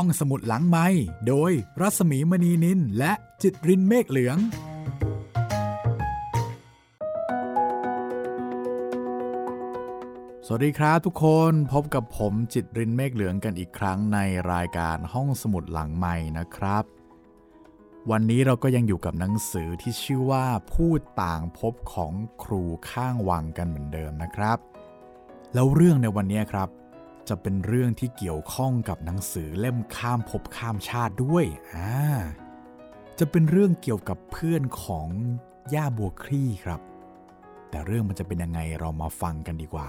ห้องสมุดหลังไม้โดยรัสมีมณีนินและจิตรินเมฆเหลือง สวัสดีครับทุกคนพบกับผมจิตรินเมฆเหลืองกันอีกครั้งในรายการห้องสมุดหลังไม้นะครับ วันนี้เราก็ยังอยู่กับหนังสือที่ชื่อว่าพูดต่างพบของครูข้างวังกันเหมือนเดิมนะครับ แล้วเรื่องในวันนี้ครับ จะเป็นเรื่องที่เกี่ยวข้องกับหนังสือเล่มข้ามภพข้ามชาติด้วยอ่าจะเป็นเรื่องเกี่ยวกับเพื่อนของย่าบัวคลี่ครับ แต่เรื่องมันจะเป็นยังไงเรามาฟังกันดีกว่า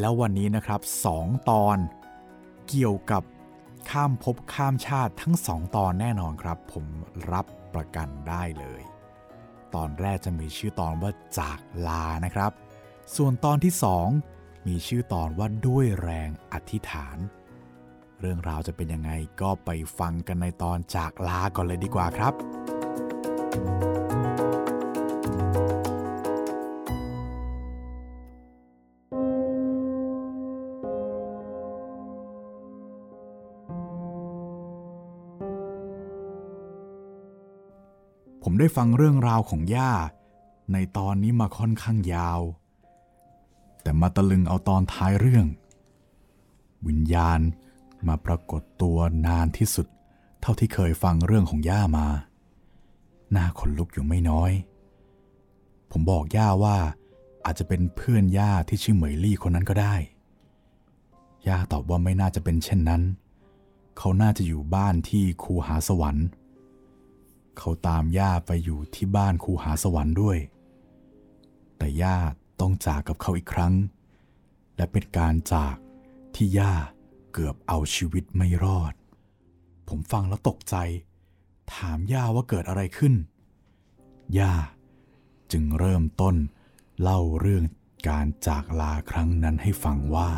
แล้ววันนี้นะครับสองตอน เกี่ยวกับข้ามภพข้ามชาติทั้งสองตอนแน่นอนครับ ผมรับประกันได้เลย ตอนแรกจะมีชื่อตอนว่าจากลานะครับ ส่วนตอนที่สอง มีชื่อตอนว่าด้วยแรงอธิษฐาน เรื่องราวจะเป็นยังไงก็ไปฟังกันในตอนจากลาก่อนเลยดีกว่าครับ ผมได้ฟังเรื่องราวของย่า ในตอนนี้มาค่อนข้างยาว มาตะลึงเอาตอนท้ายเรื่อง วิญญาณมาปรากฏตัวนานที่สุด เท่าที่เคยฟังเรื่องของย่ามา หน้าขนลุกอยู่ไม่น้อย ผมบอกย่าว่าอาจจะเป็นเพื่อนย่าที่ชื่อเหมยลี่คนนั้นก็ได้ ย่าตอบว่าไม่น่าจะเป็นเช่นนั้น เขาน่าจะอยู่บ้านที่คูหาสวรรค์ เขาตามย่าไปอยู่ที่บ้านคูหาสวรรค์ด้วย แต่ย่า ต้องจากกับเขาอีกครั้ง และเป็นการจากที่ย่าเกือบเอาชีวิตไม่รอด ผมฟังแล้วตกใจ ถามย่าว่าเกิดอะไรขึ้น ย่าจึงเริ่มต้นเล่าเรื่องการจากลาครั้งนั้นให้ฟังว่า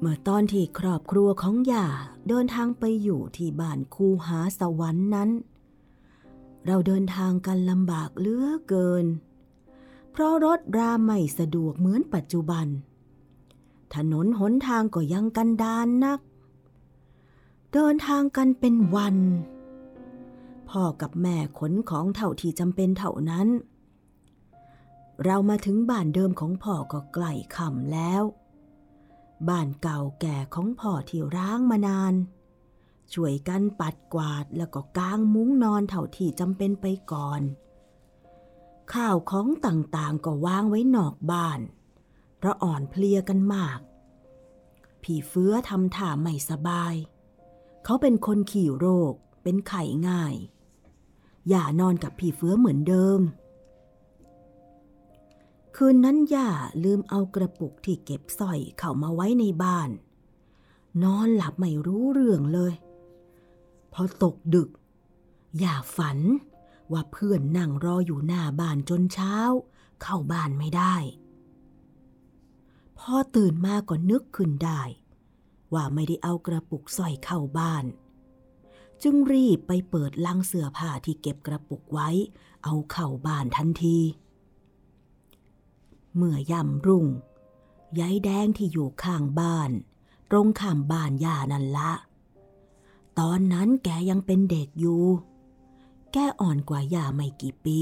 เมื่อตอนที่ครอบครัวของย่าเดินทางไปอยู่ที่บ้านคูหาสวรรค์นั้น เราเดินทางกันลำบากเลือเกิน เพราะรถราไม่สะดวกเหมือนปัจจุบัน ถนนหนทางก็ยังกันดานนัก เดินทางกันเป็นวัน พ่อกับแม่ขนของเท่าที่จำเป็นเท่านั้น เรามาถึงบ้านเดิมของพ่อก็ใกล้ค่ำแล้ว บ้านเก่าแก่ของพ่อที่ร้างมานาน ช่วยกันปัดกวาดแล้วก็กางมุ้งนอนเท่าที่จำเป็นไปก่อน ข้าวของต่างๆก็วางไว้นอกบ้าน เพราะอ่อนเพลียกันมาก ผีเฟื้อทำท่าไม่สบาย เขาเป็นคนขี่โรค เป็นไข้ง่าย อย่านอนกับผีเฟื้อเหมือนเดิม คืนนั้นย่าลืมเอากระปุกที่เก็บสร้อยเข้ามาไว้ในบ้านนอนหลับไม่รู้เรื่องเลย พอตกดึก อย่าฝันว่าเพื่อนนั่งรออยู่หน้าบ้านจนเช้า เข้าบ้านไม่ได้ พอตื่นมาก็นึกขึ้นได้ ว่าไม่ได้เอากระปุกสร้อยเข้าบ้าน จึงรีบไปเปิดลังเสื้อผ้าที่เก็บกระปุกไว้ เอาเข้าบ้านทันที เมื่อย่ำรุ่งยายแดงที่อยู่ข้างบ้าน ตรงข้ามบ้านย่านั่นละ ตอนนั้นแกยังเป็นเด็กอยู่ แกอ่อนกว่าย่าไม่กี่ปี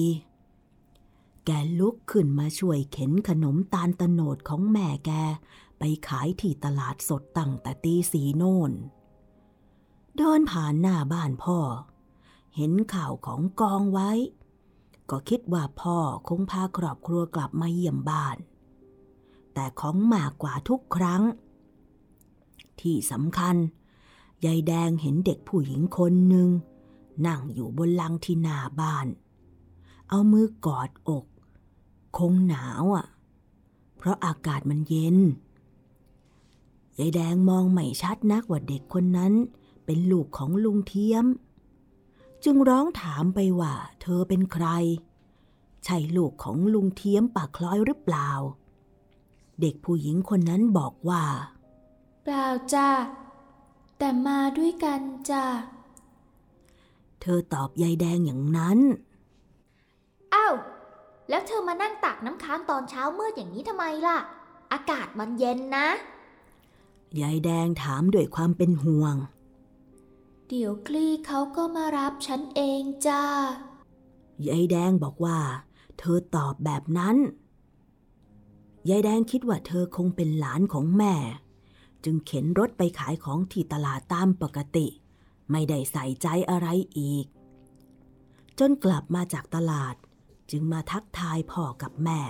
แกลุกขึ้นมาช่วยเข็นขนมตาลตโนดของแม่แก ไปขายที่ตลาดสดตั้งแต่ตีสีโน่น เดินผ่านหน้าบ้านพ่อ เห็นข่าวของกองไว้ ก็คิดว่าพ่อคงพาครอบครัวกลับมาเยี่ยมบ้าน แต่ของมากกว่าทุกครั้ง ที่สำคัญ ยายแดงเห็นเด็กผู้หญิงคนหนึ่งนั่งอยู่บนลังที่หน้าบ้าน เอามือกอดอก คงหนาวอะ เพราะอากาศมันเย็น ยายแดงมองไม่ชัดนักว่าเด็กคนนั้น เป็นลูกของลุงเทียม จึงร้องถามไปว่า เธอเป็นใคร ใช่ลูกของลุงเทียมปากคล้อยหรือเปล่า เด็กผู้หญิงคนนั้นบอกว่า เปล่าจ้า แต่มาด้วยกันจ้าเธอตอบยายแดงอย่างนั้น อ้าว แล้วเธอมานั่งตักน้ำค้างตอนเช้ามืดอย่างนี้ทำไมล่ะ อากาศมันเย็นนะ ยายแดงถามด้วยความเป็นห่วง เดี๋ยวคลี่เขาก็มารับฉันเองจ้า ยายแดงบอกว่า เธอตอบแบบนั้น ยายแดงคิดว่าเธอคงเป็นหลานของแม่ จึงเข็นรถไปขายของที่ตลาดตามปกติ ไม่ได้ใส่ใจอะไรอีก จนกลับมาจากตลาดจึงมาทักทายพ่อกับแม่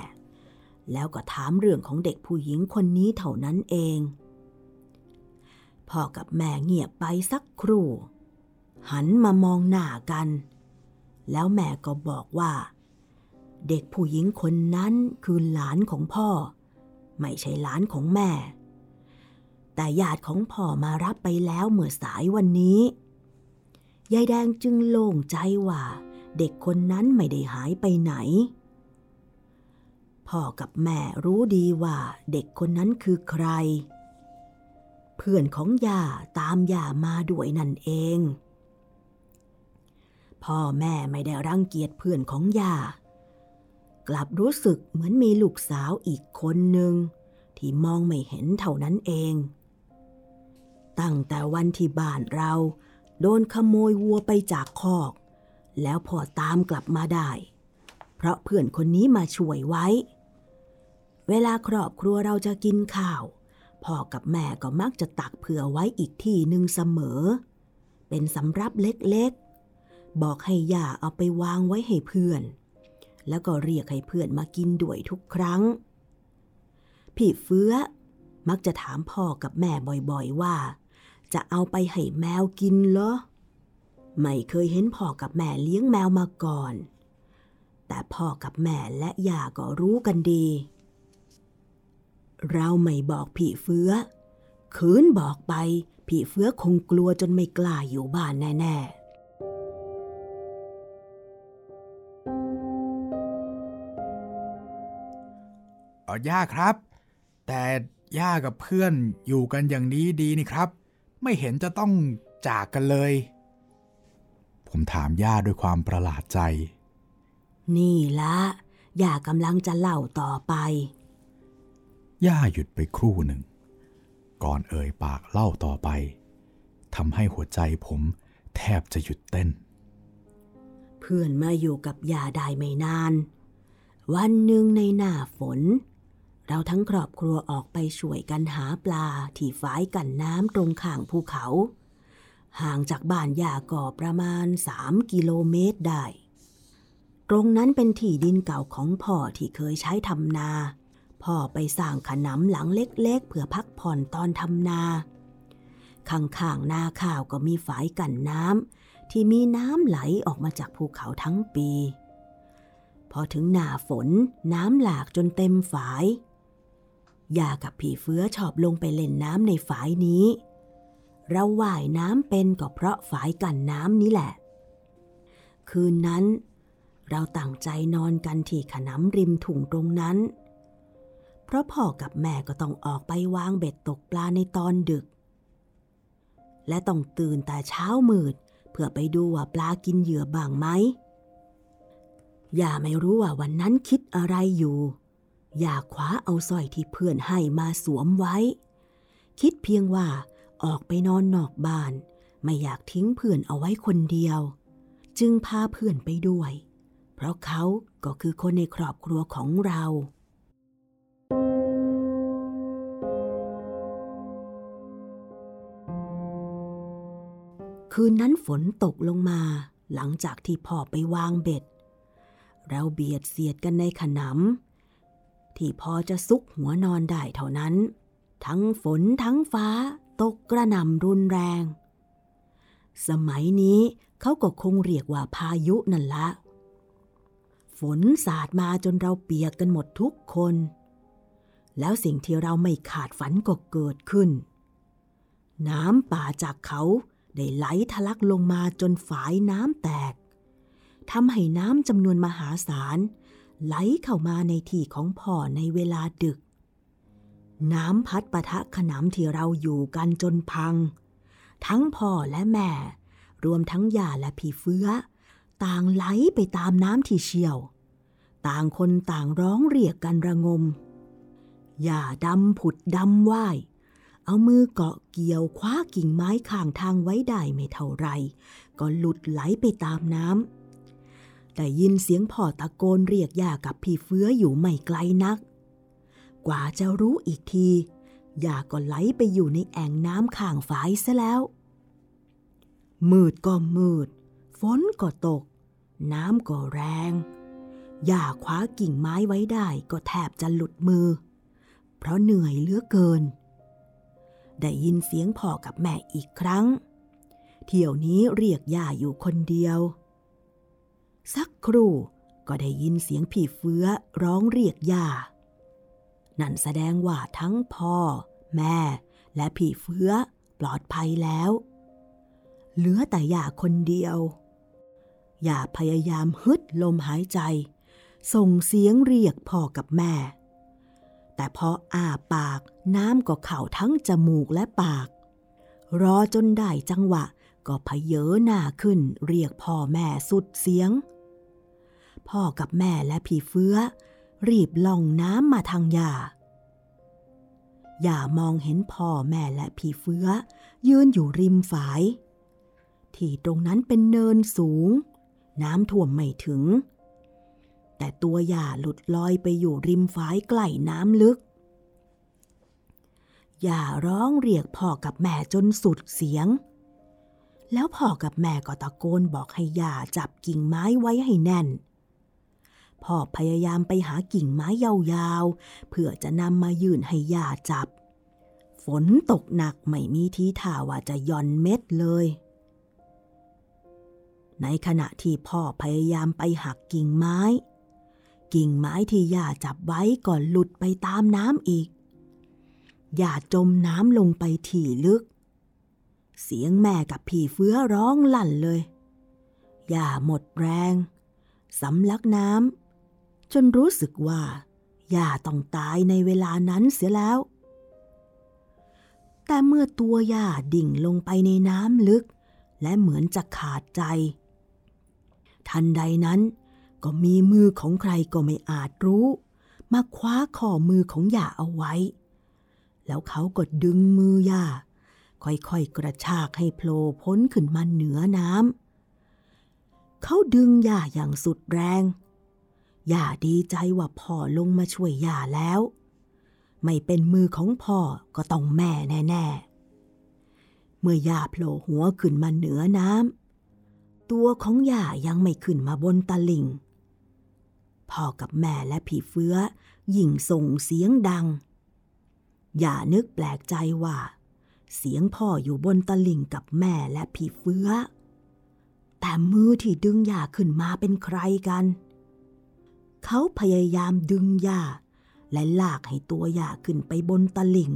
แล้วก็ถามเรื่องของเด็กผู้หญิงคนนี้เท่านั้นเอง พ่อกับแม่เงียบไปสักครู่ หันมามองหน้ากัน แล้วแม่ก็บอกว่า เด็กผู้หญิงคนนั้นคือหลานของพ่อ ไม่ใช่หลานของแม่ แต่ญาติของพ่อมารับไปแล้วเมื่อสายวันนี้ ยายแดงจึงโล่งใจว่า เด็กคนนั้นไม่ได้หายไปไหน พ่อกับแม่รู้ดีว่าเด็กคนนั้นคือใคร เพื่อนของย่าตามย่ามาด้วยนั่นเอง พ่อแม่ไม่ได้รังเกียจเพื่อนของย่า กลับรู้สึกเหมือนมีลูกสาวอีกคนหนึ่งที่มองไม่เห็นเท่านั้นเอง ตั้งแต่วันที่บ้านเรา โดนขโมยวัวไปจากคอก แล้วพอตามกลับมาได้ เพราะเพื่อนคนนี้มาช่วยไว้ เวลาครอบครัวเราจะกินข้าว พ่อกับแม่ก็มักจะตักเผื่อไว้อีกที่หนึ่งเสมอ เป็นสำรับเล็กๆ บอกให้ย่าเอาไปวางไว้ให้เพื่อน แล้วก็เรียกให้เพื่อนมากินด้วยทุกครั้ง พี่เฟื้อมักจะถามพ่อกับแม่บ่อยๆว่า จะเอาไปให้แมวกินเหรอ ไม่เคยเห็นพ่อกับแม่เลี้ยงแมวมาก่อน แต่พ่อกับแม่และย่าก็รู้กันดี เราไม่บอกพี่เฟื้อ คืนบอกไปพี่เฟื้อคงกลัวจนไม่กล้าอยู่บ้านแน่เออย่าครับ แต่ย่ากับเพื่อนอยู่กันอย่างนี้ดีนี่ครับ ไม่เห็นจะต้องจากกันเลย ผมถามย่าด้วยความประหลาดใจๆนี่ละย่ากำลังจะเล่าต่อไป ย่าหยุดไปครู่หนึ่ง ก่อนเอ่ยปากเล่าต่อไปทำให้หัวใจผมแทบจะหยุดเต้น เพื่อนมาอยู่กับยาได้ไม่นาน วันหนึ่งในหน้าฝน เราทั้งครอบครัวออกไปช่วยกันหาปลาที่ฝายกันน้ำตรงข้างภูเขา ห่างจากบ้านยาก็ประมาณสามกิโลเมตรได้ ตรงนั้นเป็นที่ดินเก่าของพ่อที่เคยใช้ทำนา พ่อไปสร้างขนำหลังเล็กๆ เพื่อพักผ่อนตอนทำนาข้างๆนาข้าวก็มีฝายกันน้ำที่มีน้ำไหลออกมาจากภูเขาทั้งปี พอถึงหน้าฝนน้ำหลากจนเต็มฝาย ยากับผีเฟื้อชอบลงไปเล่นน้ำในฝายนี้ เราว่ายน้ำเป็นก็เพราะฝายกันน้ำนี้แหละ คืนนั้น เราตั้งใจนอนกันที่ขนำริมถุงตรงนั้น เพราะพ่อกับแม่ก็ต้องออกไปวางเบ็ดตกปลาในตอนดึก และต้องตื่นแต่เช้ามืด เพื่อไปดูว่าปลากินเหยื่อบ้างไหมย่าไม่รู้ว่าวันนั้นคิดอะไรอยู่ อย่าคว้าเอาสร้อยที่เพื่อนให้มาสวมไว้ คิดเพียงว่าออกไปนอนนอกบ้าน ไม่อยากทิ้งเพื่อนเอาไว้คนเดียว จึงพาเพื่อนไปด้วย เพราะเขาก็คือคนในครอบครัวของเรา คืนนั้นฝนตกลงมาหลังจากที่พ่อไปวางเบ็ด เราเบียดเสียดกันในขนำ ที่พอจะซุกหัวนอนได้เท่านั้น ทั้งฝนทั้งฟ้า ตกกระหน่ำรุนแรง สมัยนี้เขาก็คงเรียกว่าพายุนั่นละ ฝนสาดมาจนเราเปียกกันหมดทุกคน แล้วสิ่งที่เราไม่ขาดฝันก็เกิดขึ้น น้ำป่าจากเขาได้ไหลทะลักลงมาจนฝายน้ำแตกทำให้น้ำจำนวนมหาศาล ไหลเข้ามาในที่ของพ่อในเวลาดึก น้ำพัดปะทะขนำที่เราอยู่กันจนพัง ทั้งพ่อและแม่ รวมทั้งย่าและพี่เฟื้อ ต่างไหลไปตามน้ำที่เชี่ยว ต่างคนต่างร้องเรียกกันระงมหญ้าดำผุดดำว่ายเอามือเกาะเกี่ยวคว้ากิ่งไม้ข้างทางไว้ได้ไม่เท่าไร ก็หลุดไหลไปตามน้ำ แต่ยินเสียงพ่อตะโกนเรียกย่ากับพี่เฟื้ออยู่ไม่ไกลนัก กว่าจะรู้อีกทีย่าก็ไหลไปอยู่ในแอ่งน้ำข้างฝายซะแล้ว มืดก็มืด ฝนก็ตก น้ำก็แรงย่าคว้ากิ่งไม้ไว้ได้ก็แทบจะหลุดมือ เพราะเหนื่อยเหลือเกิน ได้ยินเสียงพ่อกับแม่อีกครั้ง เที่ยวนี้เรียกย่าอยู่คนเดียว สักครู่ก็ได้ยินเสียงผีเฟื้อร้องเรียกย่า นั่นแสดงว่าทั้งพ่อ แม่ และผีเฟื้อปลอดภัยแล้ว เหลือแต่ย่าคนเดียว ย่าพยายามฮึดลมหายใจ ส่งเสียงเรียกพ่อกับแม่ แต่พออ้าปากน้ำก็เข่าทั้งจมูกและปาก รอจนได้จังหวะก็พเยอหน้าขึ้นเรียกพ่อแม่สุดเสียง พ่อกับแม่และพี่เฟื้อ รีบล่องน้ำมาทางยาย่ามองเห็นพ่อแม่และพี่เฟื้อ ยืนอยู่ริมฝาย ที่ตรงนั้นเป็นเนินสูง น้ำท่วมไม่ถึง แต่ตัวย่าหลุดลอยไปอยู่ริมฝายใกล้น้ำลึกย่าร้องเรียกพ่อกับแม่จนสุดเสียง แล้วพ่อกับแม่ก็ตะโกนบอกให้ย่าจับกิ่งไม้ไว้ให้แน่น พ่อพยายามไปหากิ่งไม้ยาวๆ เพื่อจะนำมายื่นให้ย่าจับ ฝนตกหนักไม่มีทีท่าว่าจะย่อนเม็ดเลย ในขณะที่พ่อพยายามไปหักกิ่งไม้ กิ่งไม้ที่ย่าจับไว้ก็หลุดไปตามน้ำอีก ย่าจมน้ำลงไปถี่ลึก เสียงแม่กับพี่เฟื้อร้องลั่นเลย ย่าหมดแรงสำลักน้ำ จนรู้สึกว่าย่าต้องตายในเวลานั้นเสียแล้ว แต่เมื่อตัวย่าดิ่งลงไปในน้ำลึก และเหมือนจะขาดใจ ทันใดนั้นก็มีมือของใครก็ไม่อาจรู้ มาคว้าข้อมือของย่าเอาไว้ แล้วเขาก็ดึงมือย่า ค่อยๆกระชากให้โผล่พ้นขึ้นมาเหนือน้ำเขาดึงย่าอย่างสุดแรง ย่าดีใจว่าพ่อลงมาช่วยย่าแล้ว ไม่เป็นมือของพ่อก็ต้องแม่แน่ๆ เมื่อย่าโผล่หัวขึ้นมาเหนือน้ำตัวของย่ายังไม่ขึ้นมาบนตะลิ่งพ่อกับแม่และผีเฟื้อยิ่งส่งเสียงดัง อย่านึกแปลกใจว่า เสียงพ่ออยู่บนตะลิ่งกับแม่และผีเฟื้อ แต่มือที่ดึงย่าขึ้นมาเป็นใครกัน เขาพยายามดึงย่าและลากให้ตัวย่าขึ้นไปบนตะลิ่ง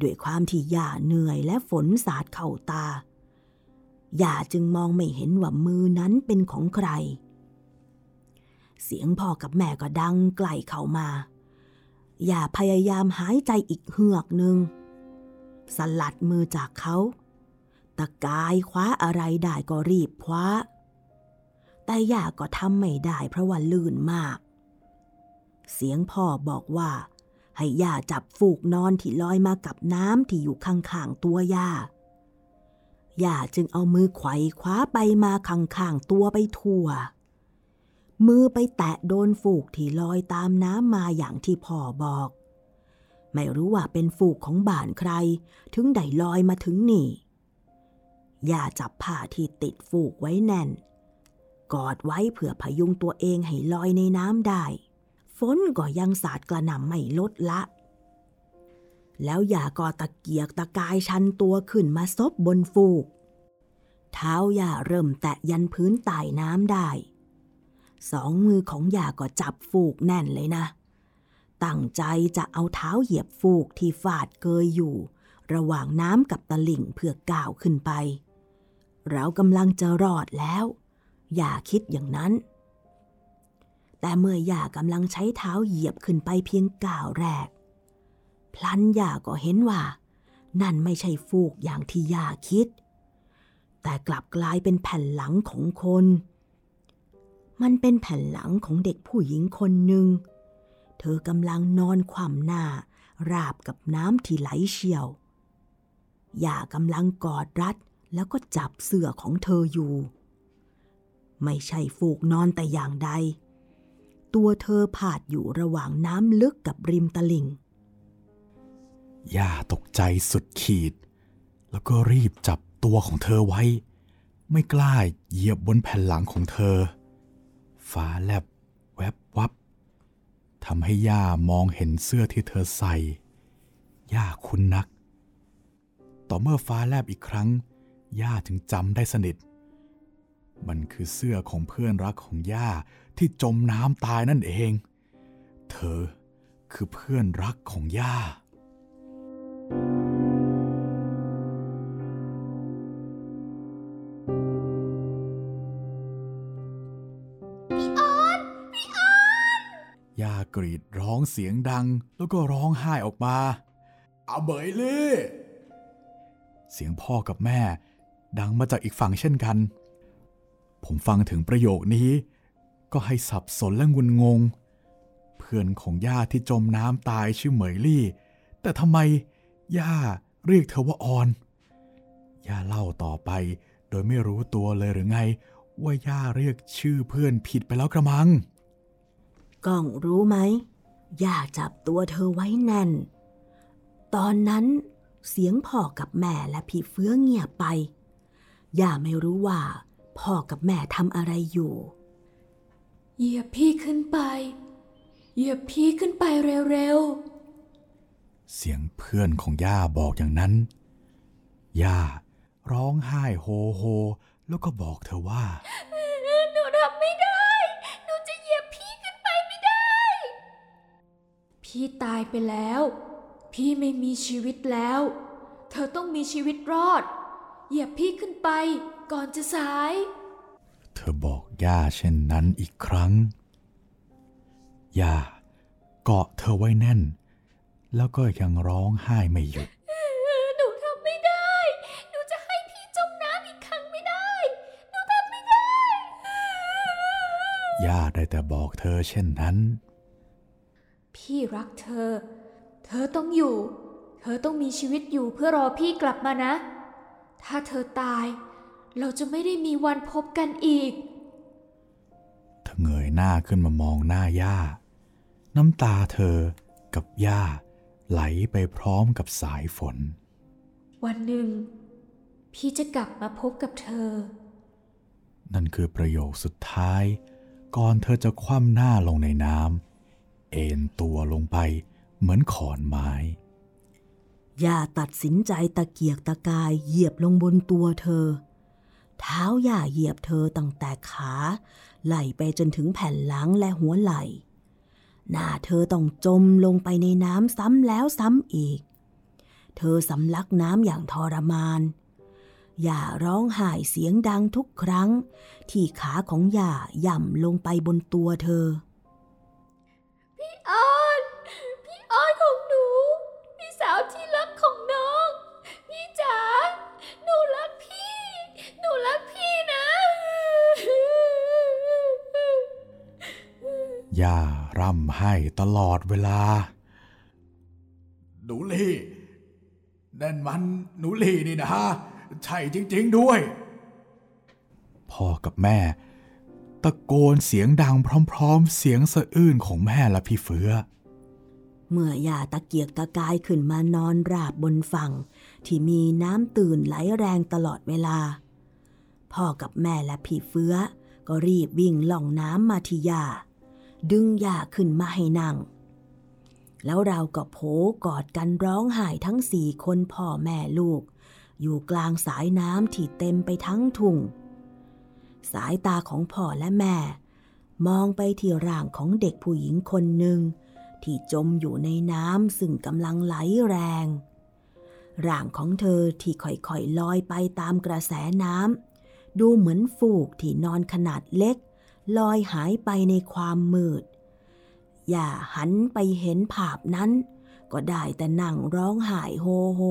ด้วยความที่ย่าเหนื่อยและฝนสาดเข้าตาย่าจึงมองไม่เห็นว่ามือนั้นเป็นของใคร เสียงพ่อกับแม่ก็ดังไกลเข้ามาอย่าพยายามหายใจอีกเฮือกหนึ่งสลัดมือจากเขา ตะกายคว้าอะไรได้ก็รีบคว้า แต่ย่าก็ทำไม่ได้เพราะว่าลื่นมาก เสียงพ่อบอกว่า ให้ย่าจับฟูกนอนที่ลอยมากับน้ำที่อยู่ข้างๆตัวย่าย่าจึงเอามือไขว่คว้าไปมาข้างๆตัวไปทั่ว มือไปแตะโดนฟูกที่ลอยตามน้ำมาอย่างที่พ่อบอก ไม่รู้ว่าเป็นฟูกของบ้านใคร ถึงได้ลอยมาถึงนี่ย่าจับผ้าที่ติดฟูกไว้แน่น กอดไว้เพื่อพยุงตัวเองให้ลอยในน้ำได้ ฝนก็ยังสาดกระหน่ำไม่ลดละ แล้วย่าก็ตะเกียกตะกายชันตัวขึ้นมาซบบนฟูก เท้าย่าเริ่มแตะยันพื้นใต้น้ำได้ สองมือของย่าก็จับฟูกแน่นเลยนะ ตั้งใจจะเอาเท้าเหยียบฟูกที่ฟาดเกยอยู่ ระหว่างน้ำกับตะลิ่งเพื่อก้าวขึ้นไป เรากำลังจะรอดแล้ว อย่าคิดอย่างนั้น แต่เมื่อย่ากำลังใช้เท้าเหยียบขึ้นไปเพียงก้าวแรก พลันย่าก็เห็นว่า นั่นไม่ใช่ฟูกอย่างที่ย่าคิด แต่กลับกลายเป็นแผ่นหลังของคน มันเป็นแผ่นหลังของเด็กผู้หญิงคนหนึ่ง เธอกำลังนอนคว่ำหน้าราบกับน้ำที่ไหลเชี่ยวย่ากำลังกอดรัดแล้วก็จับเสื้อของเธออยู่ ไม่ใช่ฟูกนอนแต่อย่างใด ตัวเธอผาดอยู่ระหว่างน้ำลึกกับริมตลิ่ง ย่าตกใจสุดขีด แล้วก็รีบจับตัวของเธอไว้ ไม่กล้าเหยียบบนแผ่นหลังของเธอ ฟ้าแลบแวบวับทำให้ย่ามองเห็นเสื้อที่เธอใส่ ย่าคุ้นนัก ต่อเมื่อฟ้าแลบอีกครั้ง ย่าถึงจำได้สนิท มันคือเสื้อของเพื่อนรักของย่าที่จมน้ำตายนั่นเอง เธอคือเพื่อนรักของย่า ย่ากรีดร้องเสียงดังแล้วก็ร้องไห้ออกมาอาเบยเล่เสียงพ่อกับแม่ ดังมาจากอีกฝั่งเช่นกัน ผมฟังถึงประโยคนี้ ก็ให้สับสนและงุนงง เพื่อนของย่าที่จมน้ำตายชื่อเหมยลี่ แต่ทำไมย่าเรียกเธอว่าออน ย่าเล่าต่อไป โดยไม่รู้ตัวเลยหรือไง ว่าย่าเรียกชื่อเพื่อนผิดไปแล้วกระมังก้องรู้ไหมย่าจับตัวเธอไว้แน่น ตอนนั้นเสียงพ่อกับแม่และพี่เฟื้อเงียบไป ย่าไม่รู้ว่า พ่อกับแม่ทำอะไรอยู่ เหยียบพี่ขึ้นไป เหยียบพี่ขึ้นไปเร็วเสียงเพื่อนของย่าบอกอย่างนั้น ย่าร้องไห้โฮโฮ แล้วก็บอกเธอว่าๆหนูทำไม่ได้ หนูจะเหยียบพี่ขึ้นไปไม่ได้ พี่ตายไปแล้ว พี่ไม่มีชีวิตแล้ว เธอต้องมีชีวิตรอด เหยียบพี่ขึ้นไป ก่อนจะสาย เธอบอกย่าเช่นนั้นอีกครั้ง ย่าเกาะเธอไว้แน่น แล้วก็ยังร้องไห้ไม่หยุด หนูทำไม่ได้ หนูจะให้พี่จมน้ำอีกครั้งไม่ได้ หนูทำไม่ได้ ย่าได้แต่บอกเธอเช่นนั้น พี่รักเธอ เธอต้องอยู่ เธอต้องมีชีวิตอยู่เพื่อรอพี่กลับมานะ ถ้าเธอตาย เราจะไม่ได้มีวันพบกันอีก เธอเงยหน้าขึ้นมามองหน้าย่า น้ำตาเธอกับย่าไหลไปพร้อมกับสายฝน วันหนึ่ง พี่จะกลับมาพบกับเธอ นั่นคือประโยคสุดท้าย ก่อนเธอจะคว่ำหน้าลงในน้ำเอนตัวลงไปเหมือนขอนไม้ย่าตัดสินใจตะเกียกตะกายเหยียบลงบนตัวเธอ เท้าย่าเหยียบเธอตั้งแต่ขา ไหลไปจนถึงแผ่นหลังและหัวไหล่หน้าเธอต้องจมลงไปในน้ำซ้ำแล้วซ้ำอีก เธอสำลักน้ำอย่างทรมาน ย่าร้องไห้เสียงดังทุกครั้ง ที่ขาของย่าย่ำลงไปบนตัวเธอ พี่ออน พี่ออนของ ย่าร่ำไห้ตลอดเวลา หนูลี่นั่นมันหนูลี่นี่นะฮะใช่จริง ๆด้วย พ่อกับแม่ ตะโกนเสียงดังพร้อม ๆ เสียงสะอื้นของแม่และพี่เฟื้อเมื่อย่าตะเกียกตะกายขึ้นมานอนราบบนฝั่ง ที่มีน้ำตื่นไหลแรงตลอดเวลา พ่อกับแม่และพี่เฟื้อ ก็รีบวิ่งล่องน้ำมาที่ย่า ดึงย่าขึ้นมาให้นั่ง แล้วเราก็โผกอดกันร้องไห้ทั้งสี่คนพ่อแม่ลูก อยู่กลางสายน้ำที่เต็มไปทั้งทุ่ง สายตาของพ่อและแม่ มองไปที่ร่างของเด็กผู้หญิงคนหนึ่ง ที่จมอยู่ในน้ำซึ่งกำลังไหลแรงร่างของเธอที่ค่อยๆลอยไปตามกระแสน้ำดูเหมือนฟูกที่นอนขนาดเล็ก ลอยหายไปในความมืด อย่าหันไปเห็นภาพนั้น ก็ได้แต่นั่งร้องไห้โฮโฮ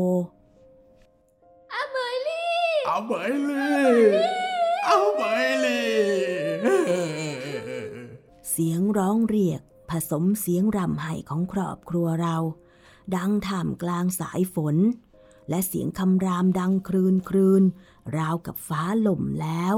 อาเมยลี่เอาเบยเลยเอาเบยเลยเสียงร้องเรียกผสมเสียงรำไห้ของครอบครัวเรา ดังท่ามกลางสายฝน และเสียงคำรามดังครืนครืนราวกับฟ้าหล่มแล้ว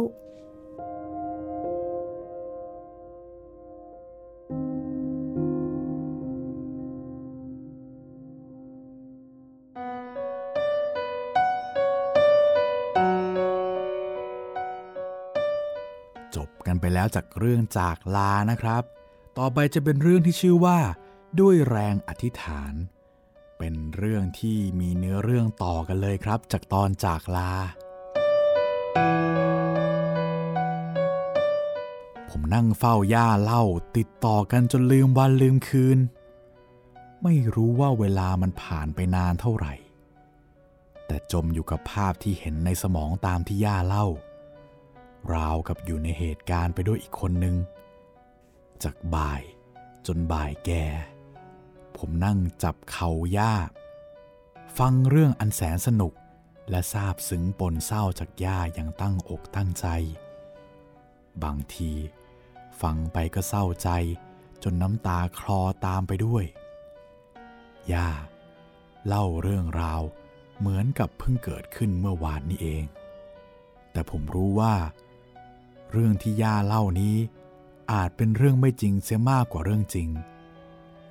กันไปแล้วจากเรื่องจากลานะครับ ต่อไปจะเป็นเรื่องที่ชื่อว่า ด้วยแรงอธิษฐาน เป็นเรื่องที่มีเนื้อเรื่องต่อกันเลยครับ จากตอนจากลา ผมนั่งเฝ้าย่าเล่าติดต่อกันจนลืมวันลืมคืน ไม่รู้ว่าเวลามันผ่านไปนานเท่าไหร่ แต่จมอยู่กับภาพที่เห็นในสมองตามที่ย่าเล่า ราวกับอยู่ในเหตุการณ์ไปด้วยอีกคนหนึ่งจากบ่ายจนบ่ายแก่ ผมนั่งจับเข่าย่า ฟังเรื่องอันแสนสนุกและซาบซึ้งปนเศร้าจากย่าอย่างตั้งอกตั้งใจ บางที ฟังไปก็เศร้าใจจนน้ำตาคลอตามไปด้วย ย่า เล่าเรื่องราวเหมือนกับเพิ่งเกิดขึ้นเมื่อวานนี้เอง แต่ผมรู้ว่า เรื่องที่ย่าเล่านี้ อาจเป็นเรื่องไม่จริงเสียมากกว่าเรื่องจริง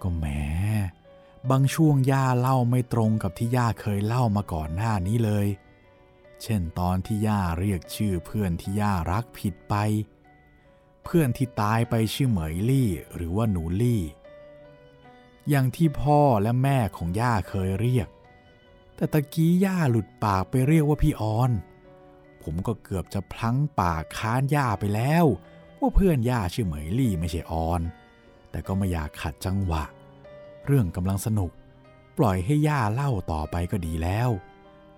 ก็แหมบางช่วงย่าเล่าไม่ตรงกับที่ย่าเคยเล่ามาก่อนหน้านี้เลย เช่นตอนที่ย่าเรียกชื่อเพื่อนที่ย่ารักผิดไป เพื่อนที่ตายไปชื่อเหมยลี่หรือว่าหนูลี่ อย่างที่พ่อและแม่ของย่าเคยเรียก แต่ตะกี้ย่าหลุดปากไปเรียกว่าพี่ออน ผมก็เกือบจะพลั้งปากค้านย่าไปแล้ว ว่าเพื่อนย่าชื่อเหมยลี่ไม่ใช่ออน แต่ก็ไม่อยากขัดจังหวะ เรื่องกำลังสนุก ปล่อยให้ย่าเล่าต่อไปก็ดีแล้ว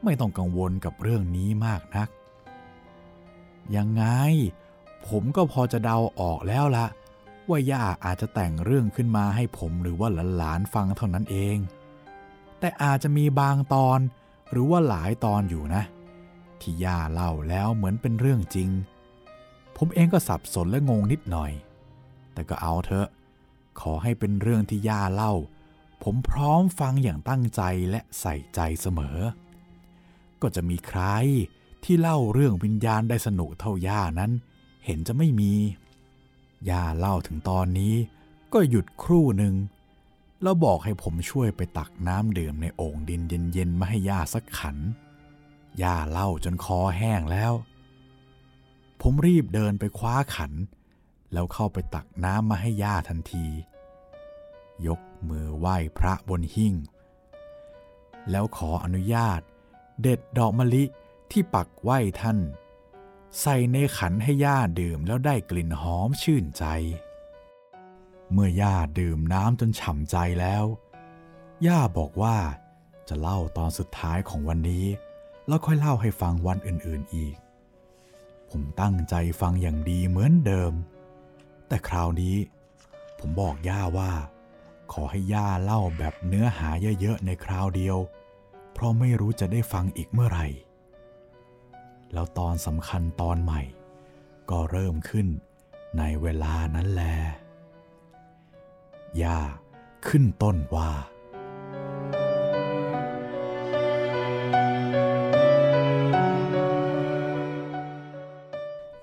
ไม่ต้องกังวลกับเรื่องนี้มากนัก ยังไง ผมก็พอจะเดาออกแล้วละว่าย่าอาจจะแต่งเรื่องขึ้นมาให้ผมหรือว่าหลานๆฟังเท่านั้นเอง แต่อาจจะมีบางตอนหรือว่าหลายตอนอยู่นะ ที่ย่าเล่าแล้วเหมือนเป็นเรื่องจริง ผมเองก็สับสนและงงนิดหน่อย แต่ก็เอาเถอะ ขอให้เป็นเรื่องที่ย่าเล่า ผมพร้อมฟังอย่างตั้งใจและใส่ใจเสมอ ก็จะมีใครที่เล่าเรื่องวิญญาณได้สนุกเท่าย่านั้น เห็นจะไม่มี ย่าเล่าถึงตอนนี้ ก็หยุดครู่หนึ่งแล้วบอกให้ผมช่วยไปตักน้ำดื่มในโอ่งดินเย็นๆมาให้ย่าสักขัน ย่าเล่าจนคอแห้งแล้ว ผมรีบเดินไปคว้าขัน แล้วเข้าไปตักน้ำมาให้ย่าทันที ยกมือไหว้พระบนหิ้ง แล้วขออนุญาต เด็ดดอกมะลิที่ปักไหว้ท่าน ใส่ในขันให้ย่าดื่มแล้วได้กลิ่นหอมชื่นใจ เมื่อย่าดื่มน้ำจนฉ่ำใจแล้ว ย่าบอกว่าจะเล่าตอนสุดท้ายของวันนี้ แล้วค่อยเล่าให้ฟังวันอื่นๆอีก ผมตั้งใจฟังอย่างดีเหมือนเดิม แต่คราวนี้ ผมบอกย่าว่า ขอให้ย่าเล่าแบบเนื้อหาเยอะๆในคราวเดียว เพราะไม่รู้จะได้ฟังอีกเมื่อไหร่ แล้วตอนสำคัญตอนใหม่ ก็เริ่มขึ้นในเวลานั้นแล ย่าขึ้นต้นว่า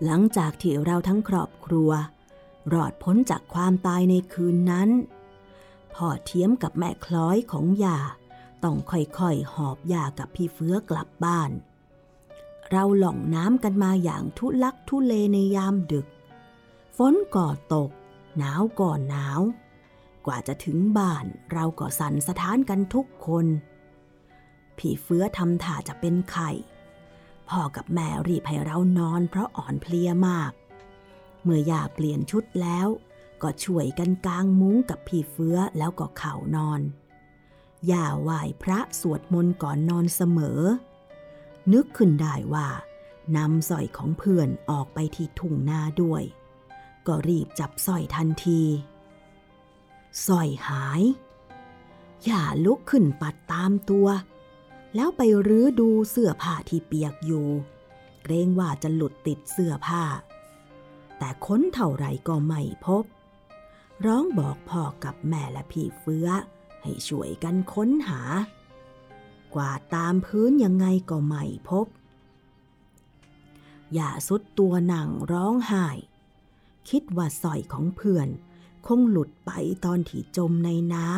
หลังจากที่เราทั้งครอบครัว รอดพ้นจากความตายในคืนนั้นพ่อเทียมกับแม่คล้อยของยาต้องค่อยๆ หอบยากับพี่เฟื้อกลับบ้าน เราหล่องน้ำกันมาอย่างทุลักทุเลในยามดึก ฝนก่อตก หนาวก่อนหนาว กว่าจะถึงบ้านเราก็สั่นสะท้านกันทุกคน พี่เฟื้อทำท่าจะเป็นไข่ พ่อกับแม่รีบให้เรานอนเพราะอ่อนเพลียมาก เมื่อยาเปลี่ยนชุดแล้ว ก็ช่วยกันกางมุ้งกับพี่เฟื้อแล้วก็เข่านอน ย่าไหว้พระสวดมนต์ก่อนนอนเสมอ นึกขึ้นได้ว่านำสร้อยของเพื่อนออกไปที่ทุ่งนาด้วย ก็รีบจับสร้อยทันทีสร้อยหาย ย่าลุกขึ้นปัดตามตัว แล้วไปรื้อดูเสื้อผ้าที่เปียกอยู่ เกรงว่าจะหลุดติดเสื้อผ้า แต่ค้นเท่าไหร่ก็ไม่พบ ร้องบอกพ่อกับแม่และพี่เฟื้อ ให้ช่วยกันค้นหา กวาดตามพื้นยังไงก็ไม่พบ อย่าสุดตัวหนังร้องไห้ คิดว่าสร้อยของเพื่อน คงหลุดไปตอนที่จมในน้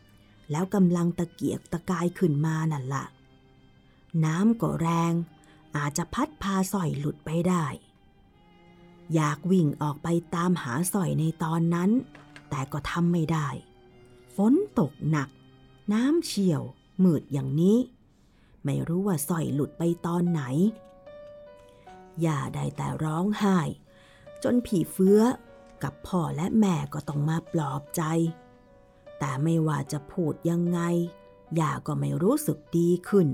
ำแล้วกำลังตะเกียกตะกายขึ้นมานั่นละ น้ำก็แรง อาจจะพัดพาสร้อยหลุดไปได้ อยากวิ่งออกไปตามหาสร้อยในตอนนั้น แต่ก็ทำไม่ได้ ฝนตกหนัก น้ำเชี่ยว มืดอย่างนี้ ไม่รู้ว่าสร้อยหลุดไปตอนไหน ย่าได้แต่ร้องไห้ จนผีเฟื้อกับพ่อและแม่ก็ต้องมาปลอบใจ แต่ไม่ว่าจะพูดยังไงย่าก็ไม่รู้สึกดีขึ้น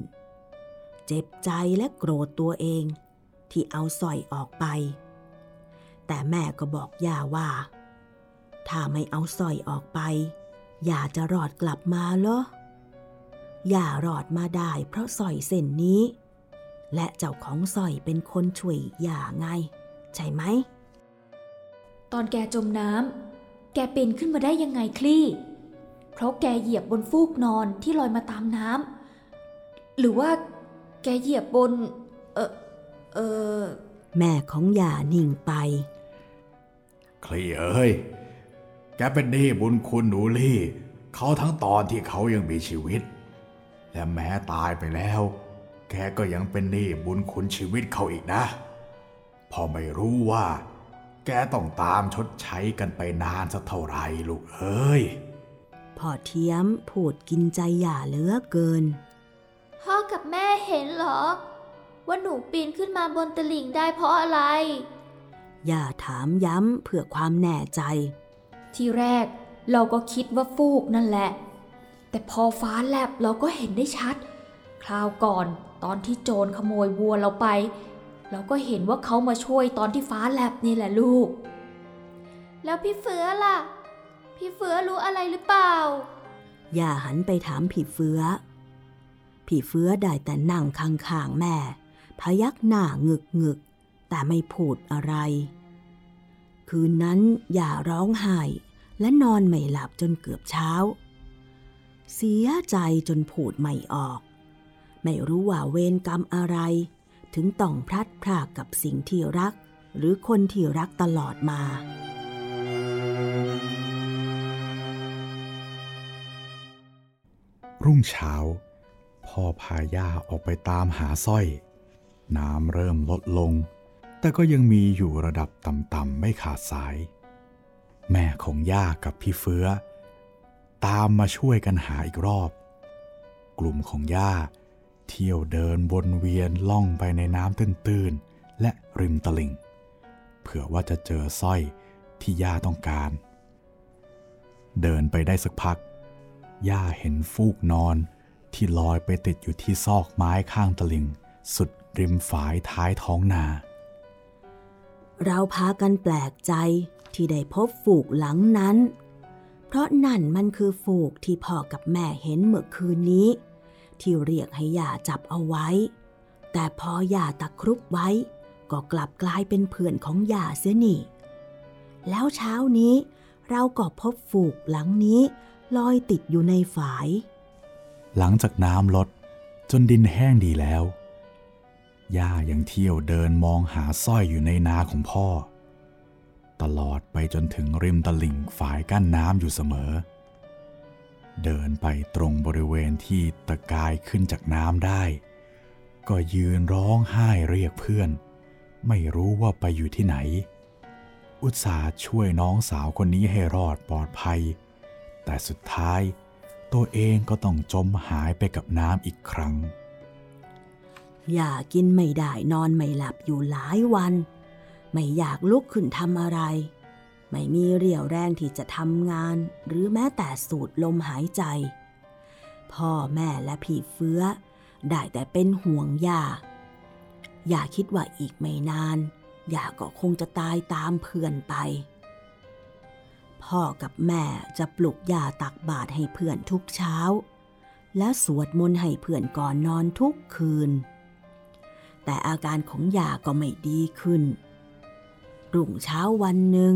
เจ็บใจและโกรธตัวเอง ที่เอาสร้อยออกไป แต่แม่ก็บอกย่าว่า ถ้าไม่เอาสร้อยออกไปย่าจะรอดกลับมาเหรอย่ารอดมาได้เพราะสร้อยเส้นนี้ และเจ้าของสร้อยเป็นคนช่วยย่าไง ใช่ไหม ตอนแกจมน้ำแกเป็นขึ้นมาได้ยังไงคลี่ เพราะแกเหยียบบนฟูกนอนที่ลอยมาตามน้ำหรือว่า แกเหยียบบน เออเออ แม่ของย่านิ่งไป คลีเอ้ย แกเป็นหนี้บุญคุณหนูลี่ เขาทั้งตอนที่เขายังมีชีวิต และแม้ตายไปแล้ว แกก็ยังเป็นหนี้บุญคุณชีวิตเขาอีกนะ พอไม่รู้ว่า แกต้องตามชดใช้กันไปนานสักเท่าไหร่ลูกเอ้ยพ่อเทียมพูดกินใจหย่าเหลือเกิน พ่อกับแม่เห็นเหรอ ว่าหนูปีนขึ้นมาบนตลิ่งได้เพราะอะไรย่าถามย้ำเพื่อความแน่ใจ ที่แรกเราก็คิดว่าฟูกนั่นแหละ แต่พอฟ้าแลบเราก็เห็นได้ชัด คราวก่อนตอนที่โจรขโมยวัวเราไป เราก็เห็นว่าเขามาช่วยตอนที่ฟ้าแลบนี่แหละลูก แล้วพี่เฟือล่ะ พี่เฟือรู้อะไรหรือเปล่าย่าหันไปถามผีเฟื้อ ผีเฟื้อได้แต่นั่งข้างๆแม่ พยักหน้างึกงึกๆแต่ไม่พูดอะไร คืนนั้นอย่าร้องไห้และนอนไม่หลับจนเกือบเช้า เสียใจจนพูดไม่ออก ไม่รู้ว่าเวรกรรมอะไร ถึงต้องพลัดพรากกับสิ่งที่รัก หรือคนที่รักตลอดมารุ่งเช้า พ่อพาย่าออกไปตามหาสร้อย น้ำเริ่มลดลง แต่ก็ยังมีอยู่ระดับต่ำๆไม่ขาดสาย แม่ของย่ากับพี่เฟื้อ ตามมาช่วยกันหาอีกรอบ กลุ่มของย่าเที่ยวเดินวนเวียนล่องไปในน้ำตื้นๆ และริมตลิ่ง เผื่อว่าจะเจอสร้อยที่ย่าต้องการ เดินไปได้สักพักย่าเห็นฟูกนอน ที่ลอยไปติดอยู่ที่ซอกไม้ข้างตลิง สุดริมฝายท้ายท้องนา เราพากันแปลกใจที่ได้พบฝูกหลังนั้น เพราะนั่นมันคือฝูกที่พ่อกับแม่เห็นเมื่อคืนนี้ ที่เรียกให้ย่าจับเอาไว้ แต่พอย่าตะครุบไว้ ก็กลับกลายเป็นเพื่อนของย่าเสียนี่ แล้วเช้านี้เราก็พบฝูกหลังนี้ลอยติดอยู่ในฝาย หลังจากน้ำลดจนดินแห้งดีแล้ว ย่ายังเที่ยวเดินมองหาสร้อยอยู่ในนาของพ่อ ตลอดไปจนถึงริมตลิ่งฝายกั้นน้ำอยู่เสมอ เดินไปตรงบริเวณที่ตะกายขึ้นจากน้ำได้ ก็ยืนร้องไห้เรียกเพื่อน ไม่รู้ว่าไปอยู่ที่ไหน อุตส่าห์ช่วยน้องสาวคนนี้ให้รอดปลอดภัย แต่สุดท้าย ตัวเองก็ต้องจมหายไปกับน้ำอีกครั้ง อย่ากินไม่ได้นอนไม่หลับอยู่หลายวัน ไม่อยากลุกขึ้นทำอะไร ไม่มีเรี่ยวแรงที่จะทำงาน หรือแม้แต่สูดลมหายใจ พ่อแม่และพี่เฟื้อ ได้แต่เป็นห่วงย่าอย่าคิดว่าอีกไม่นานย่าก็คงจะตายตามเพื่อนไป พ่อกับแม่จะปลุกย่าตักบาตรให้เพื่อนทุกเช้า และสวดมนต์ให้เพื่อนก่อนนอนทุกคืน แต่อาการของยาก็ไม่ดีขึ้น รุ่งเช้าวันหนึ่ง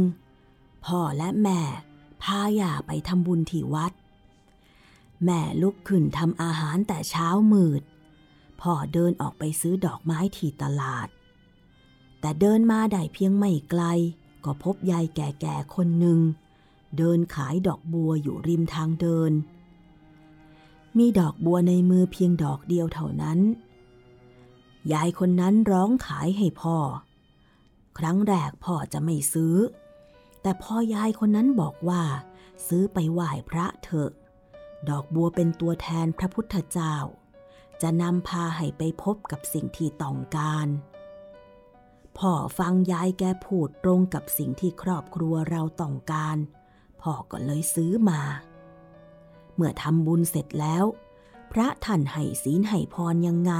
พ่อและแม่พาย่าไปทำบุญที่วัด แม่ลุกขึ้นทำอาหารแต่เช้ามืด พ่อเดินออกไปซื้อดอกไม้ที่ตลาด แต่เดินมาได้เพียงไม่ไกลก็พบยายแก่ๆคนหนึ่ง เดินขายดอกบัวอยู่ริมทางเดิน มีดอกบัวในมือเพียงดอกเดียวเท่านั้น ยายคนนั้นร้องขายให้พ่อ ครั้งแรกพ่อจะไม่ซื้อ แต่พ่อยายคนนั้นบอกว่า ซื้อไปไหว้พระเถอะ ดอกบัวเป็นตัวแทนพระพุทธเจ้า จะนำพาให้ไปพบกับสิ่งที่ต้องการพ่อฟังยายแกพูดตรงกับสิ่งที่ครอบครัวเราต้องการ พ่อก็เลยซื้อมา เมื่อทำบุญเสร็จแล้ว พระท่านให้ศีลให้พรยังไง